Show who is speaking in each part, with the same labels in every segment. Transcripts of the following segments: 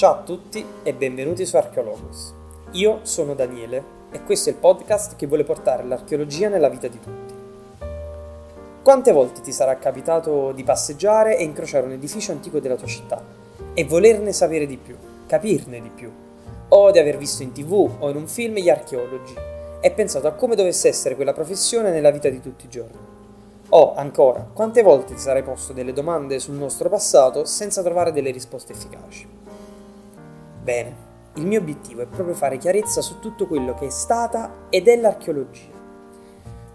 Speaker 1: Ciao a tutti e benvenuti su Archeologos. Io sono Daniele e questo è il podcast che vuole portare l'archeologia nella vita di tutti. Quante volte ti sarà capitato di passeggiare e incrociare un edificio antico della tua città e volerne sapere di più, capirne di più, o di aver visto in tv o in un film gli archeologi e pensato a come dovesse essere quella professione nella vita di tutti i giorni? O ancora, quante volte ti sarai posto delle domande sul nostro passato senza trovare delle risposte efficaci? Bene, il mio obiettivo è proprio fare chiarezza su tutto quello che è stata ed è l'archeologia,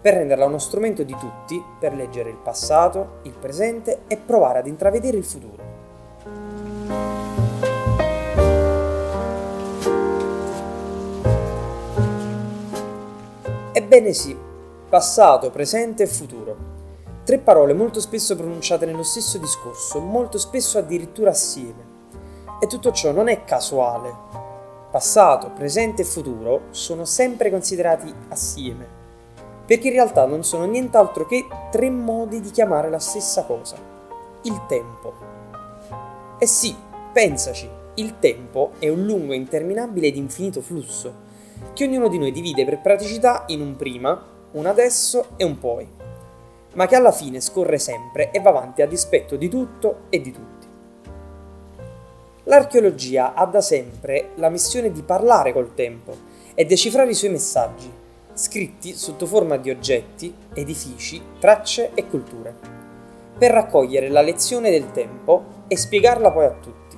Speaker 1: per renderla uno strumento di tutti per leggere il passato, il presente e provare ad intravedere il futuro. Ebbene sì, passato, presente e futuro. Tre parole molto spesso pronunciate nello stesso discorso, molto spesso addirittura assieme. E tutto ciò non è casuale. Passato, presente e futuro sono sempre considerati assieme, perché in realtà non sono nient'altro che tre modi di chiamare la stessa cosa, il tempo. E sì, pensaci, il tempo è un lungo, interminabile ed infinito flusso, che ognuno di noi divide per praticità in un prima, un adesso e un poi, ma che alla fine scorre sempre e va avanti a dispetto di tutto e di tutti. L'archeologia ha da sempre la missione di parlare col tempo e decifrare i suoi messaggi, scritti sotto forma di oggetti, edifici, tracce e culture, per raccogliere la lezione del tempo e spiegarla poi a tutti.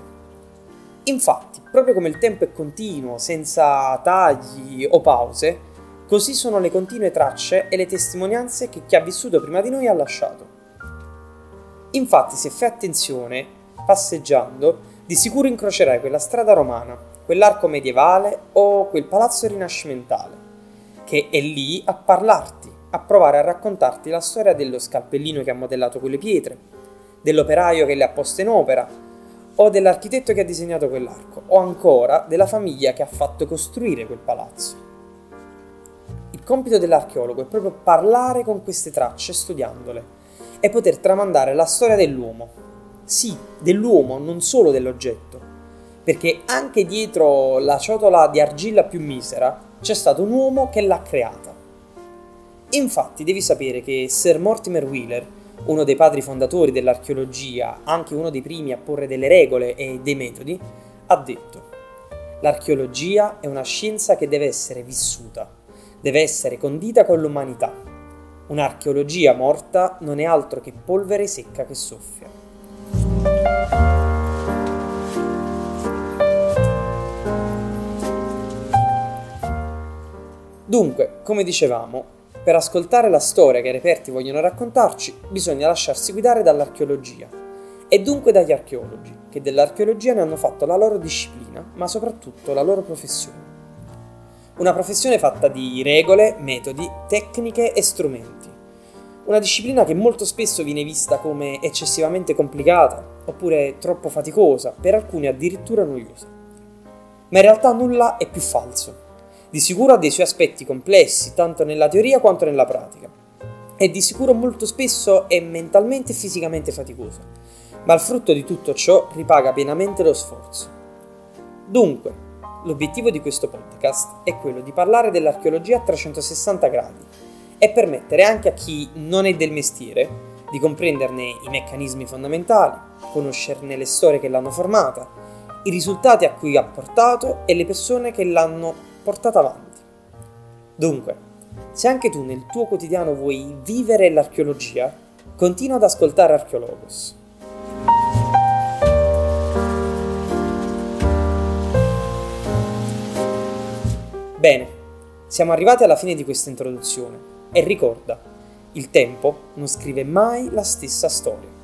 Speaker 1: Infatti, proprio come il tempo è continuo, senza tagli o pause, così sono le continue tracce e le testimonianze che chi ha vissuto prima di noi ha lasciato. Infatti, se fai attenzione, passeggiando, di sicuro incrocerai quella strada romana, quell'arco medievale o quel palazzo rinascimentale, che è lì a parlarti, a provare a raccontarti la storia dello scalpellino che ha modellato quelle pietre, dell'operaio che le ha poste in opera, o dell'architetto che ha disegnato quell'arco, o ancora della famiglia che ha fatto costruire quel palazzo. Il compito dell'archeologo è proprio parlare con queste tracce studiandole e poter tramandare la storia dell'uomo, sì, dell'uomo, non solo dell'oggetto. Perché anche dietro la ciotola di argilla più misera c'è stato un uomo che l'ha creata. Infatti devi sapere che Sir Mortimer Wheeler, uno dei padri fondatori dell'archeologia, anche uno dei primi a porre delle regole e dei metodi, ha detto L'archeologia è una scienza che deve essere vissuta, deve essere condita con l'umanità. Un'archeologia morta non è altro che polvere secca che soffia. Dunque, come dicevamo, per ascoltare la storia che i reperti vogliono raccontarci, bisogna lasciarsi guidare dall'archeologia e dunque dagli archeologi, che dell'archeologia ne hanno fatto la loro disciplina, ma soprattutto la loro professione. Una professione fatta di regole, metodi, tecniche e strumenti. Una disciplina che molto spesso viene vista come eccessivamente complicata, oppure troppo faticosa, per alcuni addirittura noiosa. Ma in realtà nulla è più falso. Di sicuro ha dei suoi aspetti complessi, tanto nella teoria quanto nella pratica. E di sicuro molto spesso è mentalmente e fisicamente faticoso, ma il frutto di tutto ciò ripaga pienamente lo sforzo. Dunque, l'obiettivo di questo podcast è quello di parlare dell'archeologia a 360 gradi e permettere anche a chi non è del mestiere di comprenderne i meccanismi fondamentali, conoscerne le storie che l'hanno formata, i risultati a cui ha portato e le persone che l'hanno portata avanti. Dunque, se anche tu nel tuo quotidiano vuoi vivere l'archeologia, continua ad ascoltare Archeologos. Bene, siamo arrivati alla fine di questa introduzione e ricorda, il tempo non scrive mai la stessa storia.